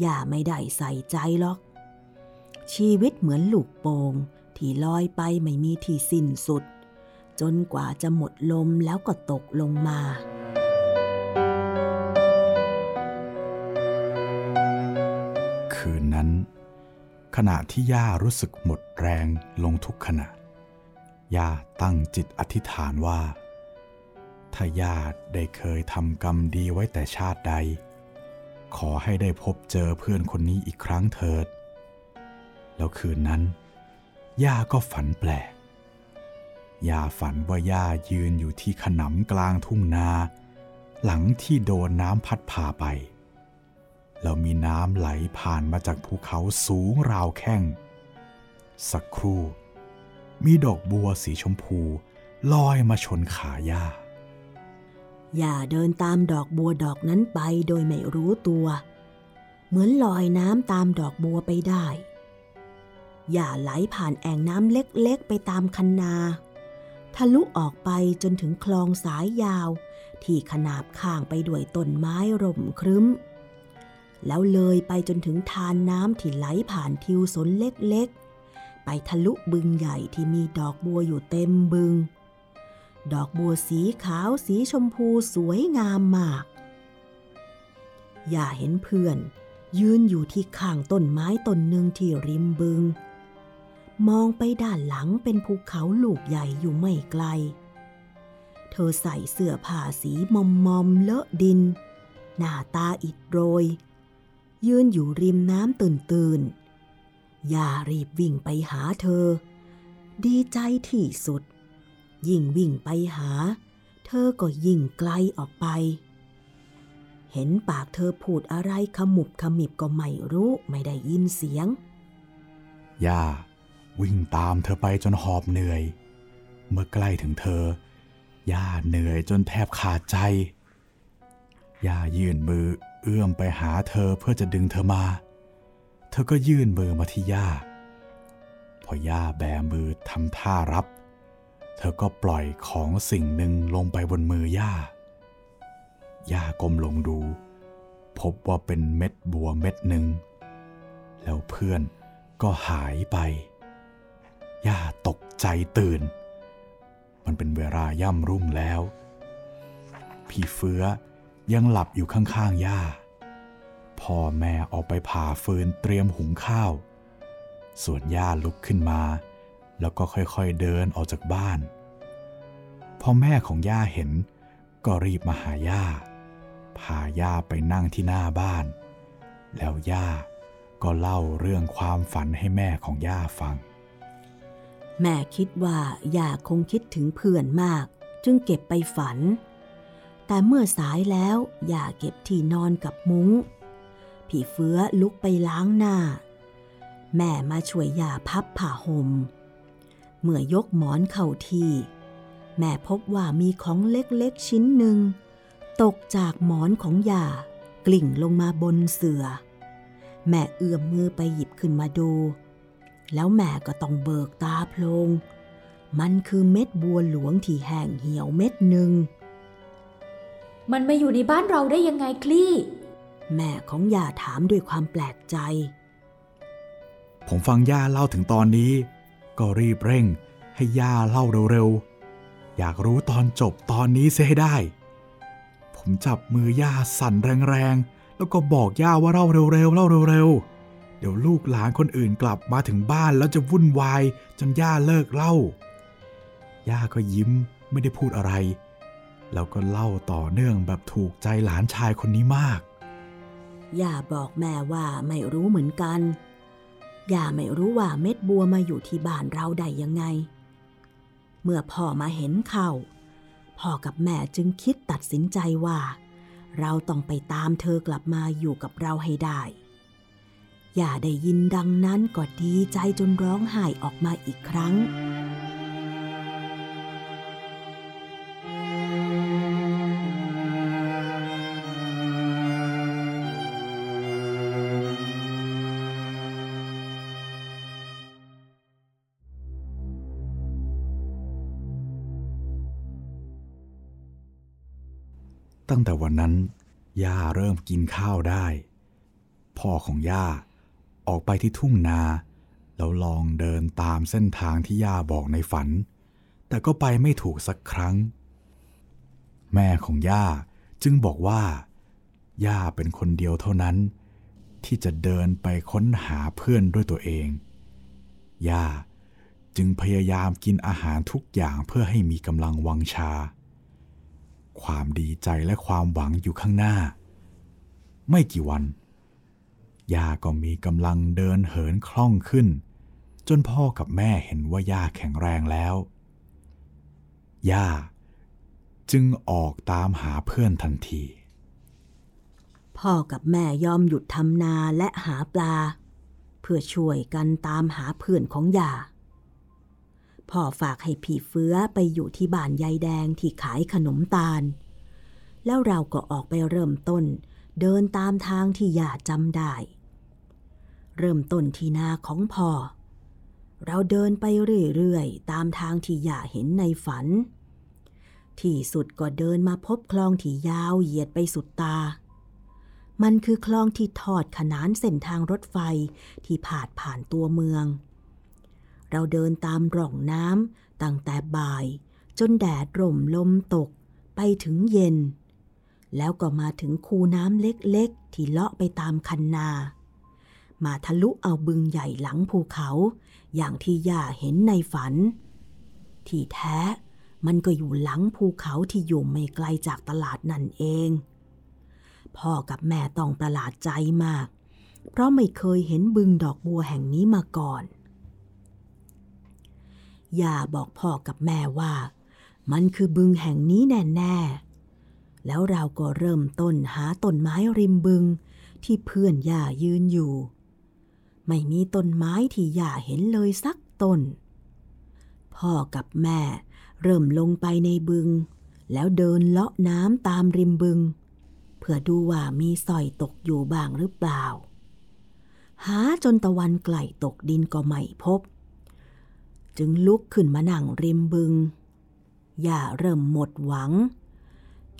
อย่าไม่ได้ใส่ใจหรอก ชีวิตเหมือนลูกโป่งที่ลอยไปไม่มีที่สิ้นสุด จนกว่าจะหมดลมแล้วก็ตกลงมาคืนนั้น ขณะที่ย่ารู้สึกหมดแรงลงทุกขณะ ย่าตั้งจิตอธิษฐานว่า ถ้าญาติได้เคยทำกรรมดีไว้แต่ชาติใด ขอให้ได้พบเจอเพื่อนคนนี้อีกครั้งเถิด แล้วคืนนั้นย่าก็ฝันแปลกย่าฝันว่าย่ายืนอยู่ที่ขนำกลางทุ่งนา หลังที่โดนน้ำพัดพาไป แล้วมีน้ำไหลผ่านมาจากภูเขาสูงราวแข้ง สักครู่ มีดอกบัวสีชมพูลอยมาชนขาย่า อย่าเดินตามดอกบัวดอกนั้นไปโดยไม่รู้ตัว เหมือนลอยน้ำตามดอกบัวไปได้ อย่าไหลผ่านแอ่งน้ำเล็กๆไปตามคันนา ทะลุออกไปจนถึงคลองสายยาว ที่ขนาบข้างไปด้วยต้นไม้ร่มครึ้ม แล้วเลยไปจนถึงทานน้ำที่ไหลผ่านทิวสนเล็กๆ ไปทะลุบึงใหญ่ที่มีดอกบัวอยู่เต็มบึง ดอกบัวสีขาวสีชมพูสวยงามมาก อย่าเห็นเพื่อน ยืนอยู่ที่ข้างต้นไม้ต้นหนึ่งที่ริมบึง มองไปด้านหลังเป็นภูเขาลูกใหญ่อยู่ไม่ไกล เธอใส่เสื้อผ้าสีมอมมอมเลอะดิน หน้าตาอิดโรย ยืนอยู่ริมน้ำตื่นตื่น ย่ารีบวิ่งไปหาเธอ ดีใจที่สุด ยิ่งวิ่งไปหา เธอก็ยิ่งไกลออกไป เห็นปากเธอพูดอะไรขมุบขมิบก็ไม่รู้ไม่ได้ยินเสียง ย่า วิ่งตามเธอไปจนหอบเหนื่อย เมื่อใกล้ถึงเธอย่าเหนื่อยจนแทบขาดใจ ย่ายื่นมือเอื้อมไปหาเธอเพื่อจะดึงเธอมา เธอก็ยื่นมือมาที่ย่า พอย่าแบมือทำท่ารับ เธอก็ปล่อยของสิ่งหนึ่งลงไปบนมือย่า ย่าก้มลงดู พบว่าเป็นเม็ดบัวเม็ดหนึ่ง แล้วเพื่อนก็หายไป ย่าตกใจตื่น มันเป็นเวลาย่ำรุ่งแล้ว พี่เฟื้อยังหลับอยู่ข้างๆย่า พ่อแม่ออกไปผ่าฟืนเตรียมหุงข้าว ส่วนย่าลุกขึ้นมา แล้วก็ค่อยๆเดินออกจากบ้าน พอแม่ของย่าเห็น ก็รีบมาหาย่า พาย่าไปนั่งที่หน้าบ้าน แล้วย่าก็เล่าเรื่องความฝันให้แม่ของย่าฟัง แม่คิดว่าย่าคงคิดถึงเพื่อนมาก จึงเก็บไปฝัน แต่เมื่อสายแล้วย่าเก็บที่นอนกับมุง้ง ผีเฟื้อลุกไปล้างหน้า แม่มาช่วยยาพับผ้าห่มเมื่อยกหมอนเข้าที่ แม่พบว่ามีของเล็กๆชิ้นหนึ่ง ตกจากหมอนของยากลิ่งลงมาบนเสื่อ แม่เอื้อมมือไปหยิบขึ้นมาดู แล้วแม่ก็ต้องเบิกตาโพลง มันคือเม็ดบัวหลวงที่แห้งเหี่ยวเม็ดหนึ่ง มันมาอยู่ในบ้านเราได้ยังไงคลี่ แม่ของย่าถามด้วยความแปลกใจ ผมฟังย่าเล่าถึงตอนนี้ ก็รีบเร่งให้ย่าเล่าเร็วๆ อยากรู้ตอนจบตอนนี้เสียให้ได้ ผมจับมือย่าสั่นแรงๆ แล้วก็บอกย่าว่าเล่าเร็วๆ เล่าเร็วๆ เดี๋ยวลูกหลานคนอื่นกลับมาถึงบ้านแล้วจะวุ่นวายจนย่าเลิกเล่า ย่าก็ยิ้มไม่ได้พูดอะไร แล้วก็เล่าต่อเนื่องแบบถูกใจหลานชายคนนี้มาก ย่าบอกแม่ว่าไม่รู้เหมือนกัน ย่าไม่รู้ว่าเม็ดบัวมาอยู่ที่บ้านเราได้ยังไง เมื่อพ่อมาเห็นเข้า พ่อกับแม่จึงคิดตัดสินใจว่า เราต้องไปตามเธอกลับมาอยู่กับเราให้ได้อย่าได้ยินดังนั้นก็ดีใจจนร้องไห้ออกมาอีกครั้ง ตั้งแต่วันนั้น ย่าเริ่มกินข้าวได้ พ่อของย่าออกไปที่ทุ่งนา แล้วลองเดินตามเส้นทางที่ย่าบอกในฝัน แต่ก็ไปไม่ถูกสักครั้ง แม่ของย่าจึงบอกว่า ย่าเป็นคนเดียวเท่านั้น ที่จะเดินไปค้นหาเพื่อนด้วยตัวเอง ย่าจึงพยายามกินอาหารทุกอย่างเพื่อให้มีกำลังวังชา ความดีใจและความหวังอยู่ข้างหน้า ไม่กี่วันย่าก็มีกำลังเดินเหินคล่องขึ้น จนพ่อกับแม่เห็นว่าย่าแข็งแรงแล้วย่าจึงออกตามหาเพื่อนทันที พ่อกับแม่ยอมหยุดทำนาและหาปลา เพื่อช่วยกันตามหาเพื่อนของย่า พ่อฝากให้พี่เฟื้อไปอยู่ที่บ้านยายแดงที่ขายขนมตาล แล้วเราก็ออกไปเริ่มต้น เดินตามทางที่ย่าจำได้ เริ่มต้นที่นาของพ่อ เราเดินไปเรื่อยๆ ตามทางที่ย่าเห็นในฝัน ที่สุดก็เดินมาพบคลองที่ยาวเหยียดไปสุดตา มันคือคลองที่ทอดขนานเส้นทางรถไฟที่ผ่านผ่านตัวเมือง เราเดินตามร่องน้ำตั้งแต่บ่าย จนแดดร่มลมตกไปถึงเย็น แล้วก็มาถึงคูน้ำเล็กๆ ที่เลาะไปตามคันนา มาทะลุเอาบึงใหญ่หลังภูเขา อย่างที่ย่าเห็นในฝัน ที่แท้มันก็อยู่หลังภูเขาที่อยู่ไม่ไกลจากตลาดนั่นเอง พ่อกับแม่ต้องประหลาดใจมาก เพราะไม่เคยเห็นบึงดอกบัวแห่งนี้มาก่อน ย่าบอกพ่อกับแม่ว่า มันคือบึงแห่งนี้แน่ๆ แล้วเราก็เริ่มต้นหาต้นไม้ริมบึงที่เพื่อนย่ายืนอยู่ ไม่มีต้นไม้ที่ย่าเห็นเลยสักต้น พ่อกับแม่เริ่มลงไปในบึง แล้วเดินเลาะน้ำตามริมบึง เพื่อดูว่ามีสอยตกอยู่บ้างหรือเปล่า หาจนตะวันไกลตกดินก็ไม่พบ จึงลุกขึ้นมานั่งริมบึง ย่าเริ่มหมดหวัง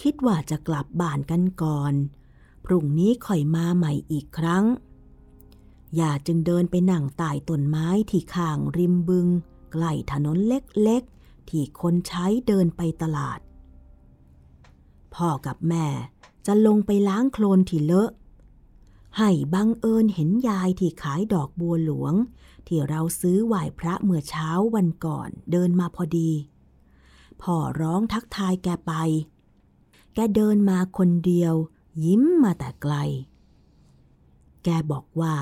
คิดว่าจะกลับบ้านกันก่อน พรุ่งนี้ค่อยมาใหม่อีกครั้ง ย่าจึงเดินไปนั่งใต้ต้นไม้ที่ข้างริมบึง ใกล้ถนนเล็กๆ ที่คนใช้เดินไปตลาด พ่อกับแม่จะลงไปล้างโคลนที่เลอะให้บังเอิญเห็นยายที่ขายดอกบัวหลวง ที่เราซื้อไหว้พระเมื่อเช้าวันก่อนเดินมาพอดี พ่อร้องทักทายแกไป แกเดินมาคนเดียว ยิ้มมาแต่ไกล แกบอกว่า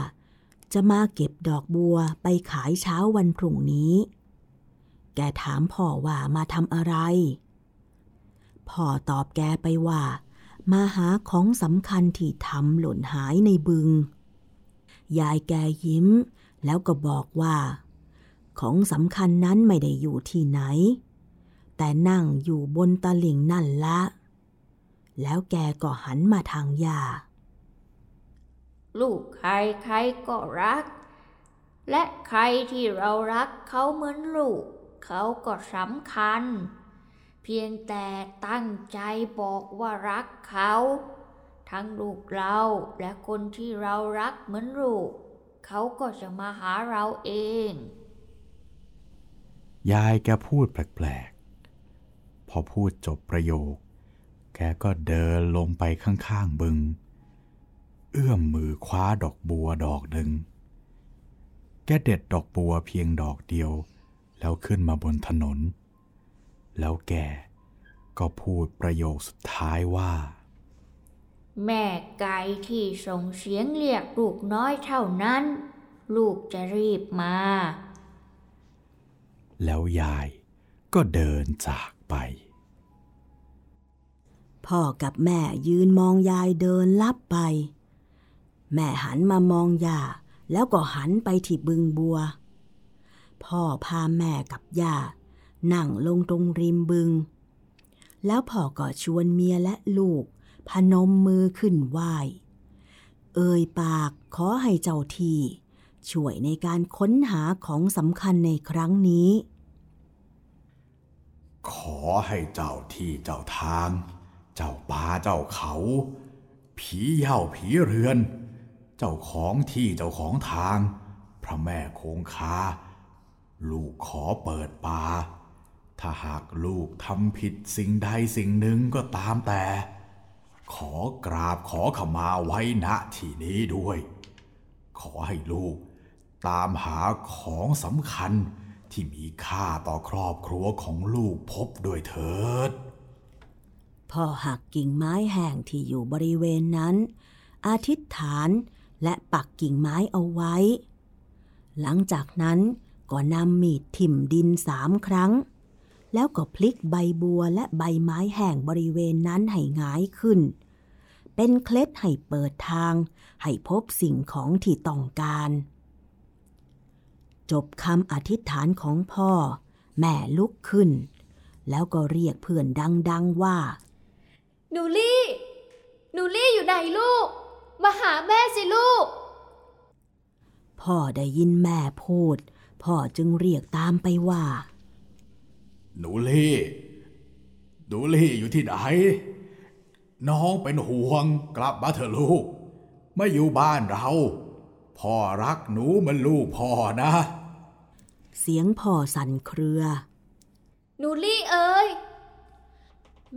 จะมาเก็บดอกบัวไปขายเช้าวันพรุ่งนี้ แกถามพ่อว่ามาทำอะไร พ่อตอบแกไปว่ามาหาของสำคัญที่ทำหล่นหายในบึง ยายแกยิ้ม แล้วก็บอกว่า ของสำคัญนั้นไม่ได้อยู่ที่ไหน แต่นั่งอยู่บนตลิ่งนั่นละ แล้วแกก็หันมาทางยาลูกใครใครก็รัก และใครที่เรารักเขาเหมือนลูก เขาก็สำคัญ เพียงแต่ตั้งใจบอกว่ารักเขา ทั้งลูกเราและคนที่เรารักเหมือนลูก เขาก็จะมาหาเราเอง ยายแกพูดแปลกๆ พอพูดจบประโยค แกก็เดินลงไปข้างๆบึง เอื้อมมือคว้าดอกบัวดอกหนึ่ง แกเด็ดดอกบัวเพียงดอกเดียว แล้วขึ้นมาบนถนน แล้วแกก็พูดประโยคสุดท้ายว่า แม่ไก่ที่ส่งเสียงเรียกลูกน้อยเท่านั้น ลูกจะรีบมา แล้วยายก็เดินจากไป พ่อกับแม่ยืนมองยายเดินลับไป แม่หันมามองย่าแล้วก็หันไปที่บึงบัว พ่อพาแม่กับย่านั่งลงตรงริมบึง แล้วพ่อก็ชวนเมียและลูก พนมมือขึ้นไหว้ เอ่ยปากขอให้เจ้าที่ ช่วยในการค้นหาของสำคัญในครั้งนี้ ขอให้เจ้าที่เจ้าทาง เจ้าป่าเจ้าเขา ผีเย้าผีเรือน เจ้าของที่เจ้าของทาง พระแม่คงคา ลูกขอเปิดป่าถ้าหากลูกทำผิดสิ่งใดสิ่งหนึ่งก็ตามแต่ ขอกราบขอขมาไว้ณที่นี้ด้วย ขอให้ลูกตามหาของสำคัญที่มีค่าต่อครอบครัวของลูกพบด้วยเถิด พ่อหักกิ่งไม้แห้งที่อยู่บริเวณนั้นอธิษฐานและปักกิ่งไม้เอาไว้ หลังจากนั้นก็นำมีดถิ่มดินสามครั้ง แล้วก็พลิกใบบัวและใบไม้แห้งบริเวณนั้นให้หงายขึ้น เป็นเคล็ดให้เปิดทาง ให้พบสิ่งของที่ต้องการ จบคำอธิษฐานของพ่อ แม่ลุกขึ้น แล้วก็เรียกเพื่อนดังๆว่า หนูลี่หนูลี่อยู่ไหนลูก มาหาแม่สิลูก พ่อได้ยินแม่พูด พ่อจึงเรียกตามไปว่า หนูลี่หนูลี่อยู่ที่ไหน น้องเป็นห่วงกลับมาเถอะลูก ไม่อยู่บ้านเรา พ่อรักหนูเหมือนลูกพ่อนะ เสียงพ่อสั่นเครือ หนูลี่เอ้ย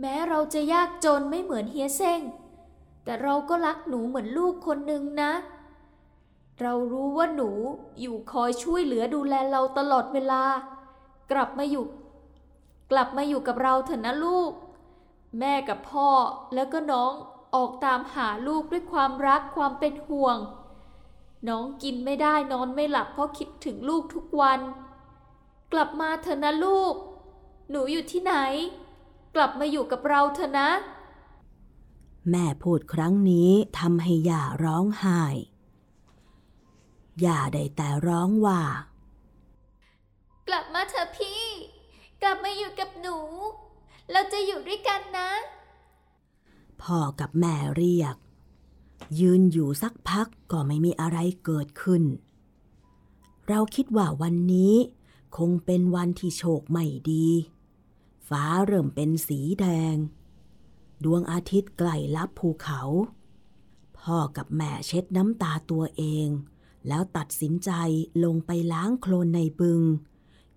แม้เราจะยากจนไม่เหมือนเฮียเซ้งแต่เราก็รักหนูเหมือนลูกคนหนึ่งนะ เรารู้ว่าหนูอยู่คอยช่วยเหลือดูแลเราตลอดเวลา กลับมาอยู่ กลับมาอยู่กับเราเถอะนะลูก แม่กับพ่อแล้วก็น้องออกตามหาลูกด้วยความรักความเป็นห่วง น้องกินไม่ได้นอนไม่หลับเพราะคิดถึงลูกทุกวัน กลับมาเถอะนะลูก หนูอยู่ที่ไหน กลับมาอยู่กับเราเถอะนะ แม่พูดครั้งนี้ทำให้ย่าร้องไห้ย่าได้แต่ร้องว่า กลับมาเถอะพี่ กลับมาอยู่กับหนู เราจะอยู่ด้วยกันนะ พ่อกับแม่เรียก ยืนอยู่สักพักก็ไม่มีอะไรเกิดขึ้น เราคิดว่าวันนี้คงเป็นวันที่โชคไม่ดี ฟ้าเริ่มเป็นสีแดง ดวงอาทิตย์ใกล้ลับภูเขา พ่อกับแม่เช็ดน้ำตาตัวเอง แล้วตัดสินใจลงไปล้างโคลนในบึง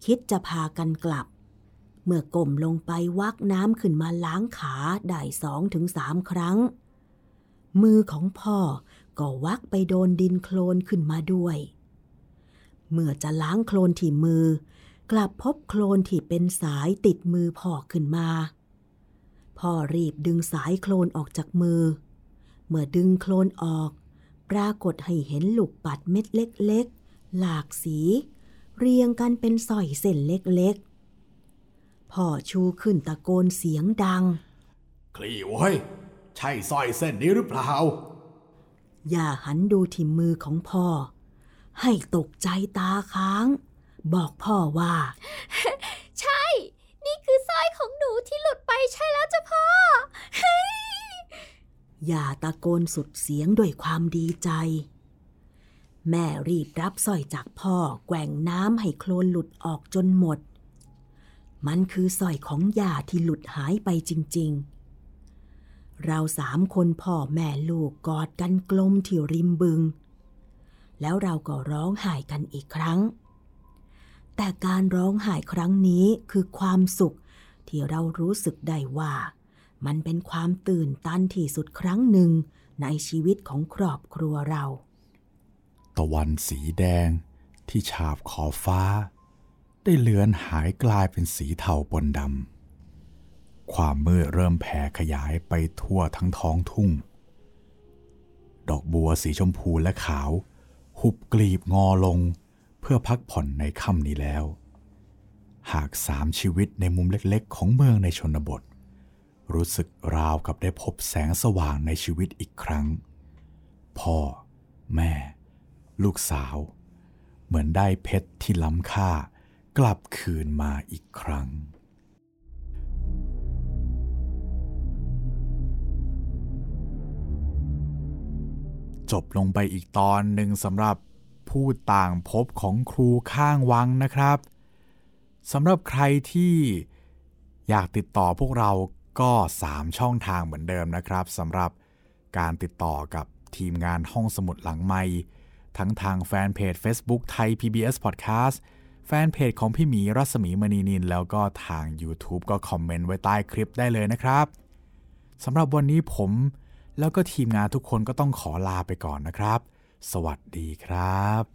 คิดจะพากันกลับ เมื่อก้มลงไปวักน้ำขึ้นมาล้างขาได้สองถึงสามครั้ง มือของพ่อก็วักไปโดนดินโคลนขึ้นมาด้วย เมื่อจะล้างโคลนที่มือ กลับพบโคลนที่เป็นสายติดมือพ่อขึ้นมา พ่อรีบดึงสายโคลนออกจากมือ เมื่อดึงโคลนออก ปรากฏให้เห็นลูกปัดเม็ดเล็กๆ หลากสี เรียงกันเป็นสร้อยเส้นเล็กๆ พ่อชูขึ้นตะโกนเสียงดัง คลี่เว้ย ใช่สร้อยเส้นนี้หรือเปล่าอย่าหันดูที่มือของพ่อ ให้ตกใจตาค้าง บอกพ่อว่า ใช่ นี่คือสร้อยของหนูที่หลุดไปใช่แล้วจ้ะพ่อ เฮ้ยอย่าตะโกนสุดเสียงด้วยความดีใจแม่รีบรับสร้อยจากพ่อแกว่งน้ำให้โคลนหลุดออกจนหมด มันคือสร้อยของย่าที่หลุดหายไปจริง ๆ เราสามคนพ่อแม่ลูกกอดกันกลมที่ริมบึง แล้วเราก็ร้องไห้กันอีกครั้ง แต่การร้องไห้ครั้งนี้คือความสุขที่เรารู้สึกได้ว่า มันเป็นความตื่นตันที่สุดครั้งหนึ่งในชีวิตของครอบครัวเรา ตะวันสีแดงที่ฉาบขอบฟ้า ได้เลือนหายกลายเป็นสีเทาปนดำ ความมืดเริ่มแผ่ขยายไปทั่วทั้งท้องทุ่ง ดอกบัวสีชมพูและขาว หุบกลีบงอลงเพื่อพักผ่อนในค่ำนี้แล้ว หากสามชีวิตในมุมเล็กๆ ของเมืองในชนบท รู้สึกราวกับได้พบแสงสว่างในชีวิตอีกครั้ง พ่อ แม่ ลูกสาว เหมือนได้เพชรที่ล้ำค่า กลับคืนมาอีกครั้ง จบลงไปอีกตอนหนึ่งสำหรับผู้ต่างพบของครูข้างวังนะครับสำหรับใครที่อยากติดต่อพวกเราก็ 3 ช่องทางเหมือนเดิมนะครับสำหรับการติดต่อกับทีมงานห้องสมุดหลังไม้ทั้งทางแฟนเพจ Facebook ไทย PBS Podcast แฟนเพจของพี่หมีรัศมีมณีนิน แล้วก็ทาง YouTube ก็คอมเมนต์ไว้ใต้คลิปได้เลยนะครับสำหรับวันนี้ผมแล้วก็ทีมงานทุกคนก็ต้องขอลาไปก่อนนะครับ สวัสดีครับ